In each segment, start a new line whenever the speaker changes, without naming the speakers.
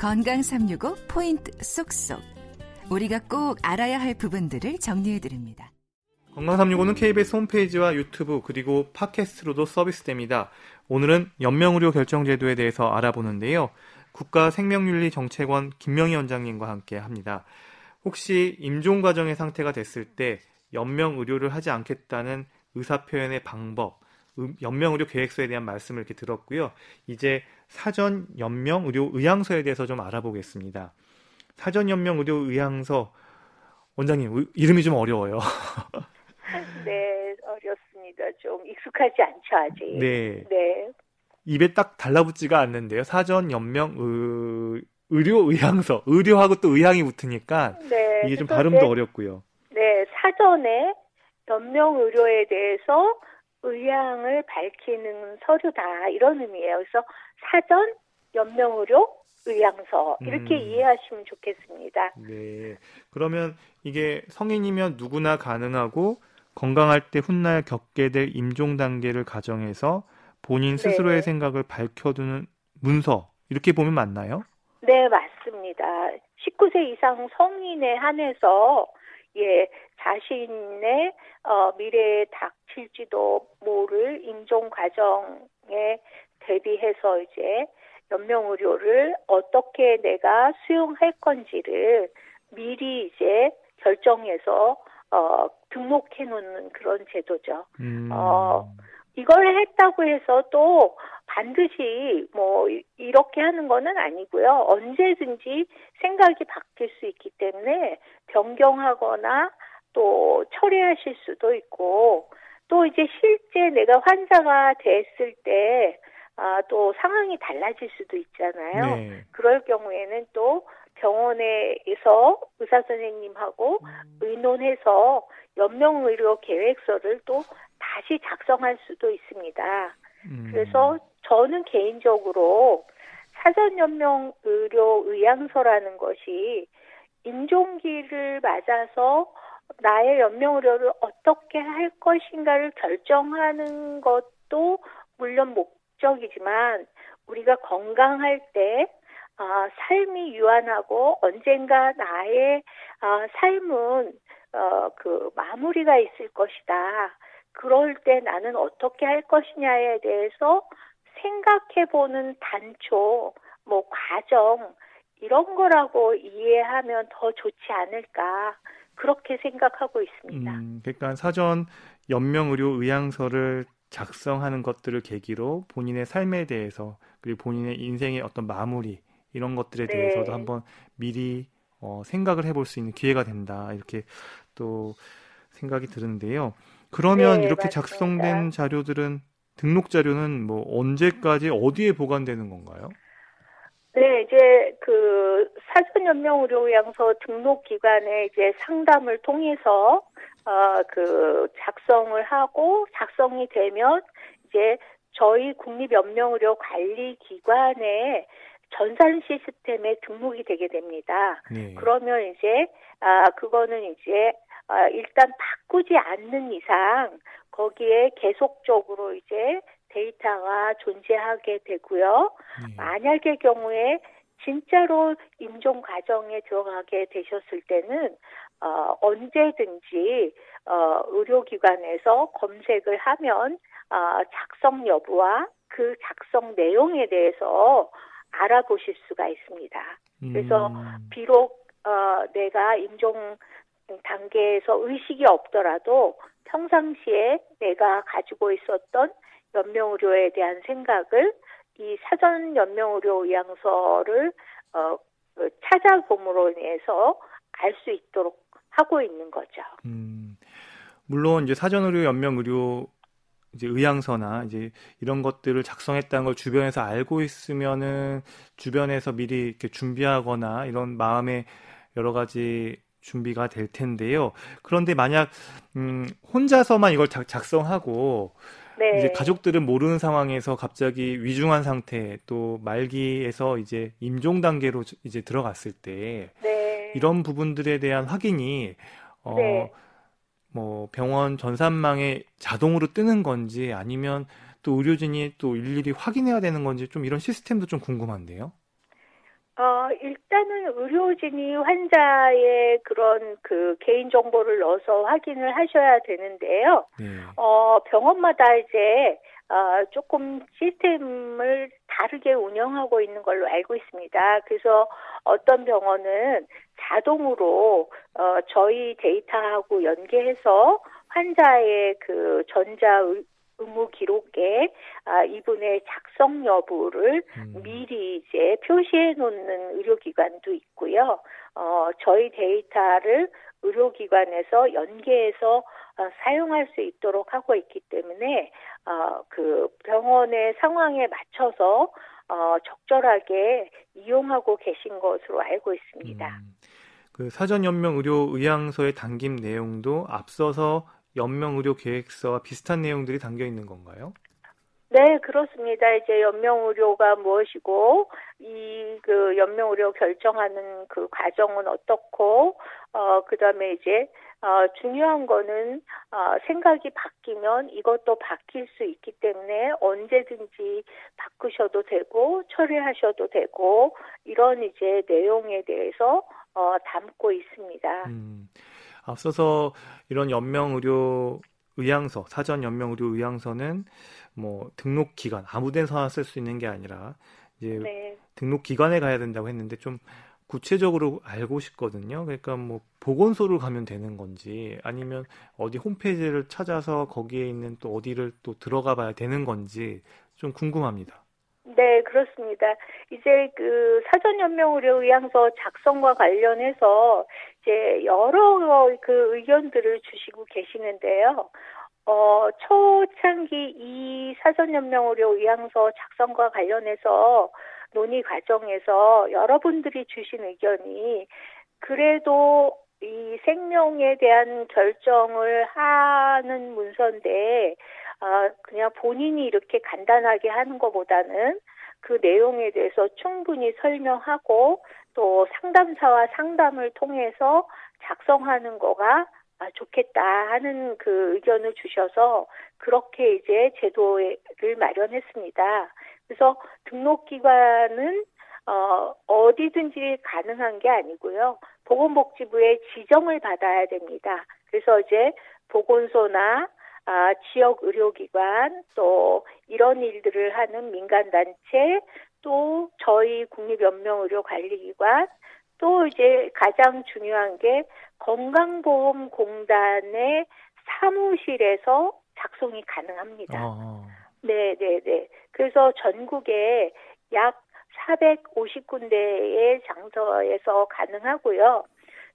건강 365 포인트 쏙쏙. 우리가 꼭 알아야 할 부분들을 정리해 드립니다.
건강 365는 KBS 홈페이지와 유튜브 그리고 팟캐스트로도 서비스됩니다. 오늘은 연명의료 결정 제도에 대해서 알아보는데요. 국가 생명윤리정책원 김명희 원장님과 함께 합니다. 혹시 임종 과정의 상태가 됐을 때 연명 의료를 하지 않겠다는 의사 표현의 방법, 연명 의료 계획서에 대한 말씀을 이렇게 들었고요. 이제 사전 연명 의료 의향서에 대해서 좀 알아보겠습니다. 사전 연명 의료 의향서 원장님 이름이 좀 어려워요.
네, 어렵습니다. 좀 익숙하지 않죠 아직.
네. 네. 입에 딱 달라붙지가 않는데요. 사전 연명 의, 의료 의향서, 의료하고 또 의향이 붙으니까 네, 이게 좀 발음도 네, 어렵고요.
네, 사전에 연명 의료에 대해서 의향을 밝히는 서류다 이런 의미예요. 그래서 사전 연명 의료 의향서 이렇게 음. 이해하시면 좋겠습니다.
네. 그러면 이게 성인이면 누구나 가능하고 건강할 때 훗날 겪게 될 임종 단계를 가정해서 본인 스스로의 네. 생각을 밝혀두는 문서 이렇게 보면 맞나요?
네, 맞습니다. 19세 이상 성인에 한해서 예, 자신의 어, 미래에 닥칠지도 모를 임종 과정에 대비해서 이제 연명 의료를 어떻게 내가 수용할 건지를 미리 이제 결정해서 어, 등록해 놓는 그런 제도죠. 음. 어, 이걸 했다고 해서 또 반드시 뭐 이렇게 하는 거는 아니고요. 언제든지 생각이 바뀔 수 있기 때문에 변경하거나 또 처리하실 수도 있고 또 이제 실제 내가 환자가 됐을 때 아, 또 상황이 달라질 수도 있잖아요. 네. 그럴 경우에는 또 병원에서 의사 선생님하고 음. 의논해서 연명의료 계획서를 또 다시 작성할 수도 있습니다. 음. 그래서 저는 개인적으로 사전연명 의료 의향서라는 것이 임종기를 맞아서 나의 연명 의료를 어떻게 할 것인가를 결정하는 것도 물론 목적이지만 우리가 건강할 때 어, 삶이 유한하고 언젠가 나의 어, 삶은 어, 그 마무리가 있을 것이다. 그럴 때 나는 어떻게 할 것이냐에 대해서 생각해보는 단초, 뭐 과정 이런 거라고 이해하면 더 좋지 않을까 그렇게 생각하고 있습니다. 음,
그러니까 사전 연명의료 의향서를 작성하는 것들을 계기로 본인의 삶에 대해서 그리고 본인의 인생의 어떤 마무리 이런 것들에 네. 대해서도 한번 미리 어, 생각을 해볼 수 있는 기회가 된다 이렇게 또 생각이 드는데요. 그러면 네, 이렇게 맞습니다. 작성된 자료들은 등록 자료는 뭐 언제까지 어디에 보관되는 건가요?
네, 이제 그 사전연명의료양서 등록 기관에 이제 상담을 통해서 어 그 작성을 하고 작성이 되면 이제 저희 국립연명의료관리기관에 전산 시스템에 등록이 되게 됩니다. 네. 그러면 이제 아 그거는 이제 아, 일단 바꾸지 않는 이상 거기에 계속적으로 이제 데이터가 존재하게 되고요. 네. 만약의 경우에 진짜로 임종 과정에 들어가게 되셨을 때는 어, 언제든지 어, 의료기관에서 검색을 하면 어, 작성 여부와 그 작성 내용에 대해서 알아보실 수가 있습니다. 그래서 음. 비록 어, 내가 임종 단계에서 의식이 없더라도 평상시에 내가 가지고 있었던 연명의료에 대한 생각을 이 사전 연명의료 의향서를 어, 그 찾아봄으로 인해서 알 수 있도록 하고 있는 거죠. 음,
물론 이제 사전 의료 연명 의료 이제 의향서나 이제 이런 것들을 작성했다는 걸 주변에서 알고 있으면은 주변에서 미리 이렇게 준비하거나 이런 마음에 여러 가지 준비가 될 텐데요. 그런데 만약 음, 혼자서만 이걸 작, 성하고 네. 이제 가족들은 모르는 상황에서 갑자기 위중한 상태 또 말기에서 이제 임종 단계로 이제 들어갔을 때 네. 이런 부분들에 대한 확인이 어, 네. 뭐 병원 전산망에 자동으로 뜨는 건지 아니면 또 의료진이 또 일일이 확인해야 되는 건지 좀 이런 시스템도 좀 궁금한데요.
어, 일단은 의료진이 환자의 그런 그 개인 정보를 넣어서 확인을 하셔야 되는데요. 네. 어, 병원마다 이제 어, 조금 시스템을 다르게 운영하고 있는 걸로 알고 있습니다. 그래서 어떤 병원은 자동으로 어, 저희 데이터하고 연계해서 환자의 그 전자 의무 기록에 아, 이분의 작성 여부를 음. 미리 이제 표시해 놓는 의료기관도 있고요. 어, 저희 데이터를 의료기관에서 연계해서 어, 사용할 수 있도록 하고 있기 때문에 어, 그 병원의 상황에 맞춰서 어, 적절하게 이용하고 계신 것으로 알고 있습니다. 음,
그 사전 연명 의료 의향서의 담긴 내용도 앞서서 연명의료 계획서와 비슷한 내용들이 담겨 있는 건가요?
네, 그렇습니다. 이제 연명의료가 무엇이고 이 그 연명의료 결정하는 그 과정은 어떻고 어 그 다음에 이제 어 중요한 거는 어 생각이 바뀌면 이것도 바뀔 수 있기 때문에 언제든지 바꾸셔도 되고 처리하셔도 되고 이런 이제 내용에 대해서 어 담고 있습니다. 음.
앞서서 이런 연명의료 의향서, 사전 연명의료 의향서는 뭐 등록 기관 아무 데서나 쓸 수 있는 게 아니라 이제 네. 등록 기관에 가야 된다고 했는데 좀 구체적으로 알고 싶거든요. 그러니까 뭐 보건소를 가면 되는 건지 아니면 어디 홈페이지를 찾아서 거기에 있는 또 어디를 또 들어가 봐야 되는 건지 좀 궁금합니다.
네, 그렇습니다. 이제 그 사전연명의료 의향서 작성과 관련해서 이제 여러 그 의견들을 주시고 계시는데요. 어, 초창기 이 사전연명의료 의향서 작성과 관련해서 논의 과정에서 여러분들이 주신 의견이 그래도 이 생명에 대한 결정을 하는 문서인데 아, 그냥 본인이 이렇게 간단하게 하는 것보다는 그 내용에 대해서 충분히 설명하고 또 상담사와 상담을 통해서 작성하는 거가 아, 좋겠다 하는 그 의견을 주셔서 그렇게 이제 제도를 마련했습니다. 그래서 등록 기관은 어, 어디든지 가능한 게 아니고요. 보건복지부의 지정을 받아야 됩니다. 그래서 이제 보건소나 아, 지역 의료기관 또 이런 일들을 하는 민간단체 또 저희 국립연명의료관리기관 또 이제 가장 중요한 게 건강보험공단의 사무실에서 작성이 가능합니다. 아. 네, 네, 네. 그래서 전국에 약 450군데의 장소에서 가능하고요.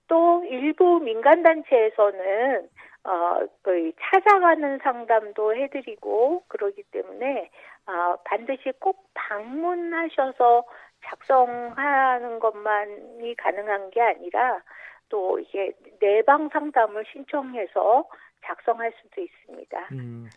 또 일부 민간단체에서는 어, 거의 찾아가는 상담도 해드리고 그러기 때문에 어, 반드시 꼭 방문하셔서 작성하는 것만이 가능한 게 아니라 또 이게 내방 상담을 신청해서 작성할 수도 있습니다. 음,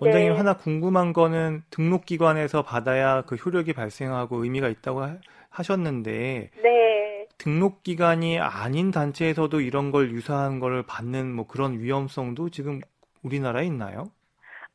원장님 네. 하나 궁금한 거는 등록 기관에서 받아야 그 효력이 발생하고 의미가 있다고 하, 하셨는데 네. 등록 기관이 아닌 단체에서도 이런 걸 유사한 걸 받는 뭐 그런 위험성도 지금 우리나라에 있나요?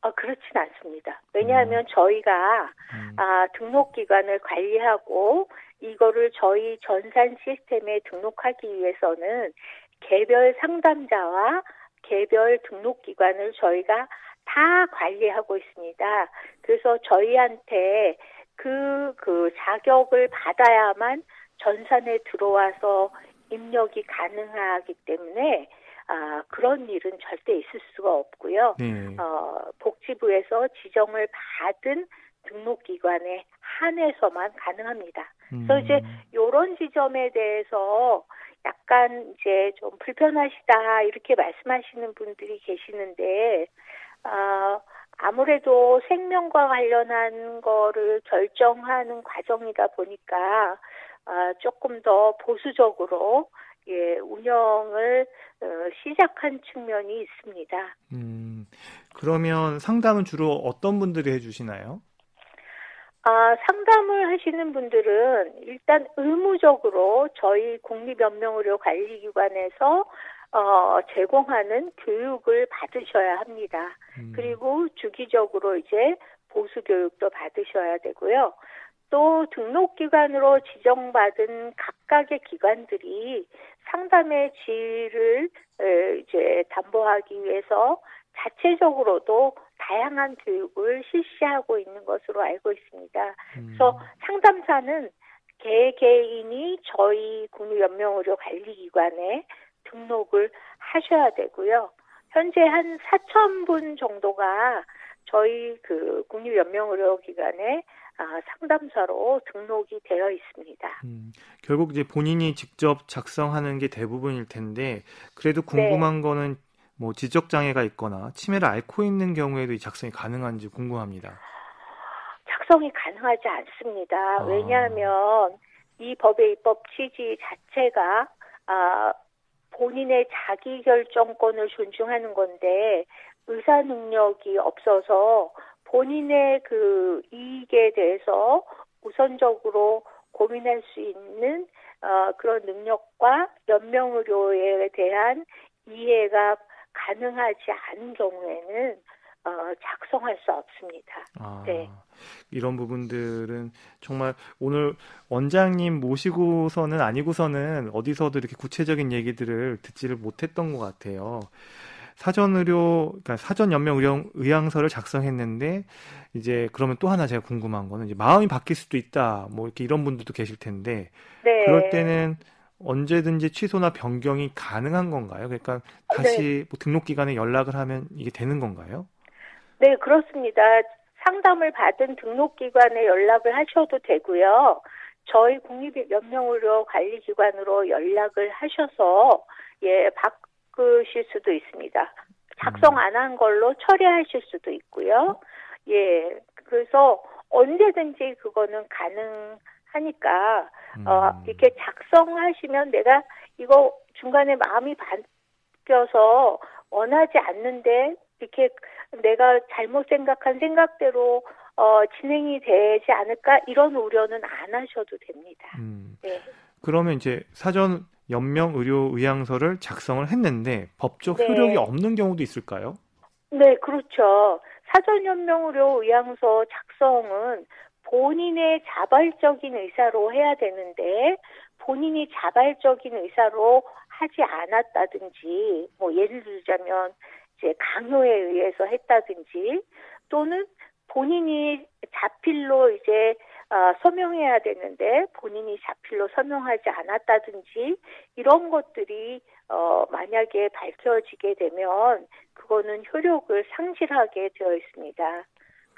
어, 그렇진 않습니다. 왜냐하면 음. 저희가 음. 아, 등록 기관을 관리하고 이거를 저희 전산 시스템에 등록하기 위해서는 개별 상담자와 개별 등록 기관을 저희가 다 관리하고 있습니다. 그래서 저희한테 그, 그 자격을 받아야만 전산에 들어와서 입력이 가능하기 때문에 아, 그런 일은 절대 있을 수가 없고요. 네. 어, 복지부에서 지정을 받은 등록기관에 한해서만 가능합니다. 음. 그래서 이제 요런 지점에 대해서 약간 이제 좀 불편하시다 이렇게 말씀하시는 분들이 계시는데 아 아무래도 생명과 관련한 거를 결정하는 과정이다 보니까 아, 조금 더 보수적으로 예, 운영을 어, 시작한 측면이 있습니다. 음,
그러면 상담은 주로 어떤 분들이 해주시나요?
아, 상담을 하시는 분들은 일단 의무적으로 저희 국립연명의료관리기관에서 어, 제공하는 교육을 받으셔야 합니다. 음. 그리고 주기적으로 이제 보수 교육도 받으셔야 되고요. 또 등록기관으로 지정받은 각각의 기관들이 상담의 질을 이제 담보하기 위해서 자체적으로도 다양한 교육을 실시하고 있는 것으로 알고 있습니다. 음. 그래서 상담사는 개개인이 저희 국립연명의료 관리기관에 등록을 하셔야 되고요. 현재 한 4천 분 정도가 저희 그 국립연명의료기관에 아, 상담사로 등록이 되어 있습니다. 음,
결국 이제 본인이 직접 작성하는 게 대부분일 텐데 그래도 궁금한 네. 거는 뭐 지적 장애가 있거나 치매를 앓고 있는 경우에도 이 작성이 가능한지 궁금합니다.
작성이 가능하지 않습니다. 아. 왜냐하면 이 법의 입법 취지 자체가 아, 본인의 자기 결정권을 존중하는 건데 의사 능력이 없어서 본인의 그 이익에 대해서 우선적으로 고민할 수 있는 어, 그런 능력과 연명의료에 대한 이해가 가능하지 않은 경우에는 어, 작성할 수 없습니다. 아, 네.
이런 부분들은 정말 오늘 원장님 모시고서는 아니고서는 어디서도 이렇게 구체적인 얘기들을 듣지를 못했던 것 같아요. 사전 의료, 그러니까 사전 연명 의료 의향서를 작성했는데 이제 그러면 또 하나 제가 궁금한 거는 이제 마음이 바뀔 수도 있다. 뭐 이렇게 이런 분들도 계실 텐데 네. 그럴 때는 언제든지 취소나 변경이 가능한 건가요? 그러니까 다시 네. 뭐 등록 기관에 연락을 하면 이게 되는 건가요?
네, 그렇습니다. 상담을 받은 등록 기관에 연락을 하셔도 되고요. 저희 국립연명의료 관리기관으로 연락을 하셔서 예 바꾸실 수도 있습니다. 작성 음. 안한 걸로 처리하실 수도 있고요. 예 그래서 언제든지 그거는 가능 하니까 음. 어 이렇게 작성하시면 내가 이거 중간에 마음이 바뀌어서 원하지 않는데 이렇게 내가 잘못 생각한 생각대로 어, 진행이 되지 않을까 이런 우려는 안 하셔도 됩니다. 음. 네.
그러면 이제 사전 연명 의료 의향서를 작성을 했는데 법적 네. 효력이 없는 경우도 있을까요?
네, 그렇죠. 사전 연명 의료 의향서 작성은 본인의 자발적인 의사로 해야 되는데 본인이 자발적인 의사로 하지 않았다든지 뭐 예를 들자면 이제 강요에 의해서 했다든지 또는 본인이 자필로 이제 어, 서명해야 되는데 본인이 자필로 서명하지 않았다든지 이런 것들이 어, 만약에 밝혀지게 되면 그거는 효력을 상실하게 되어 있습니다.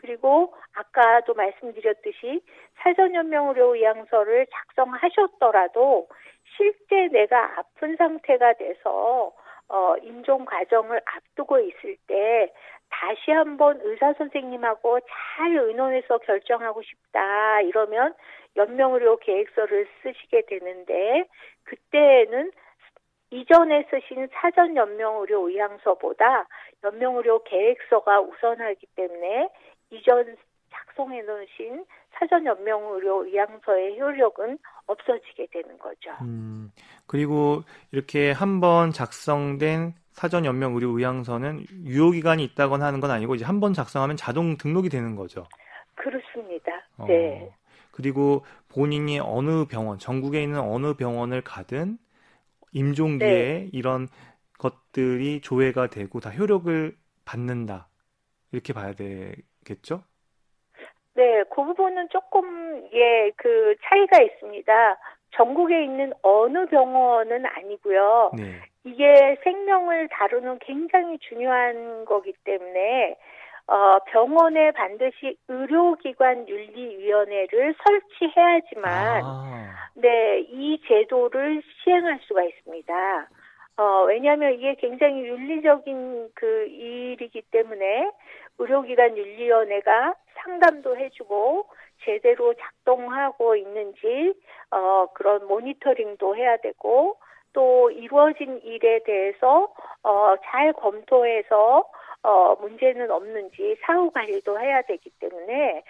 그리고 아까도 말씀드렸듯이 사전연명의료 의향서를 작성하셨더라도 실제 내가 아픈 상태가 돼서 어, 임종 과정을 앞두고 있을 때 다시 한번 의사 선생님하고 잘 의논해서 결정하고 싶다 이러면 연명의료 계획서를 쓰시게 되는데 그때는 이전에 쓰신 사전 연명의료 의향서보다 연명의료 계획서가 우선하기 때문에 이전 작성해 놓으신 사전 연명의료 의향서의 효력은 없어지게 되는 거죠. 음,
그리고 이렇게 한 번 작성된 사전 연명 의료 의향서는 유효 기간이 있다거나 하는 건 아니고 이제 한 번 작성하면 자동 등록이 되는 거죠.
그렇습니다. 어, 네.
그리고 본인이 어느 병원, 전국에 있는 어느 병원을 가든 임종기에 네. 이런 것들이 조회가 되고 다 효력을 받는다. 이렇게 봐야 되 겠죠?
네, 그 부분은 조금 예, 그 차이가 있습니다. 전국에 있는 어느 병원은 아니고요. 네. 이게 생명을 다루는 굉장히 중요한 거기 때문에 어, 병원에 반드시 의료기관 윤리위원회를 설치해야지만 아. 네, 이 제도를 시행할 수가 있습니다. 어, 왜냐하면 이게 굉장히 윤리적인 그 일이기 때문에 의료기관 윤리위원회가 상담도 해주고 제대로 작동하고 있는지 어, 그런 모니터링도 해야 되고 또 이루어진 일에 대해서 어, 잘 검토해서 어, 문제는 없는지 사후 관리도 해야 되기 때문에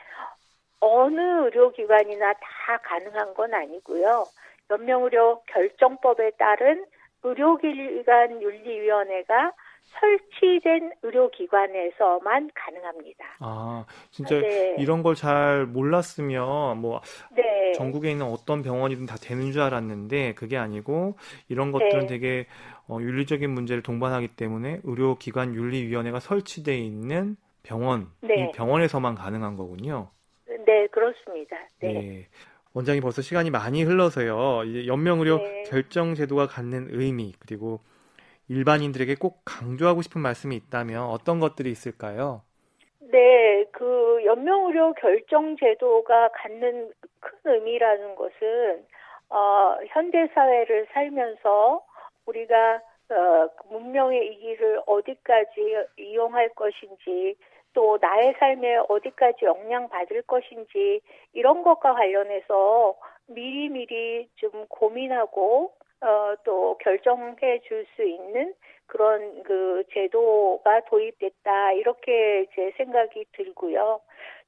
어느 의료기관이나 다 가능한 건 아니고요. 연명의료 결정법에 따른 의료기관 윤리위원회가 설치된 의료기관에서만 가능합니다.
아, 진짜 네. 이런 걸 잘 몰랐으면 뭐 네. 전국에 있는 어떤 병원이든 다 되는 줄 알았는데 그게 아니고 이런 것들은 네. 되게 어, 윤리적인 문제를 동반하기 때문에 의료기관 윤리위원회가 설치돼 있는 병원, 네. 이 병원에서만 가능한 거군요.
네, 그렇습니다. 네. 네.
원장이 벌써 시간이 많이 흘러서요. 이제 연명의료 네. 결정 제도가 갖는 의미 그리고 일반인들에게 꼭 강조하고 싶은 말씀이 있다면 어떤 것들이 있을까요?
네, 그 연명의료 결정 제도가 갖는 큰 의미라는 것은 어, 현대 사회를 살면서 우리가 어, 문명의 이 길을 어디까지 이용할 것인지 또 나의 삶에 어디까지 영향 받을 것인지 이런 것과 관련해서 미리미리 좀 고민하고 어, 또 결정해 줄 수 있는 그런 그 제도가 도입됐다 이렇게 제 생각이 들고요.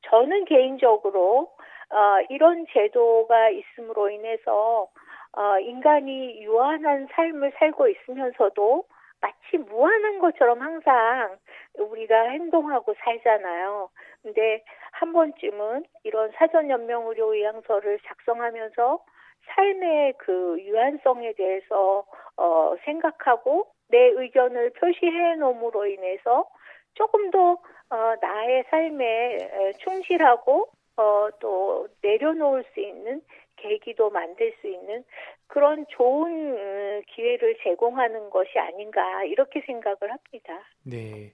저는 개인적으로 어, 이런 제도가 있음으로 인해서 어, 인간이 유한한 삶을 살고 있으면서도 마치 무한한 것처럼 항상 우리가 행동하고 살잖아요. 근데 한 번쯤은 이런 사전연명의료 의향서를 작성하면서 삶의 그 유한성에 대해서 어, 생각하고 내 의견을 표시해 놓음으로 인해서 조금 더 어, 나의 삶에 충실하고 어, 또 내려놓을 수 있는 계기도 만들 수 있는 그런 좋은 어, 기회를 제공하는 것이 아닌가 이렇게 생각을 합니다.
네.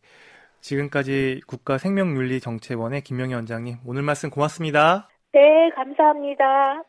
지금까지 국가생명윤리정책원의 김명희 원장님 오늘 말씀 고맙습니다.
네, 감사합니다.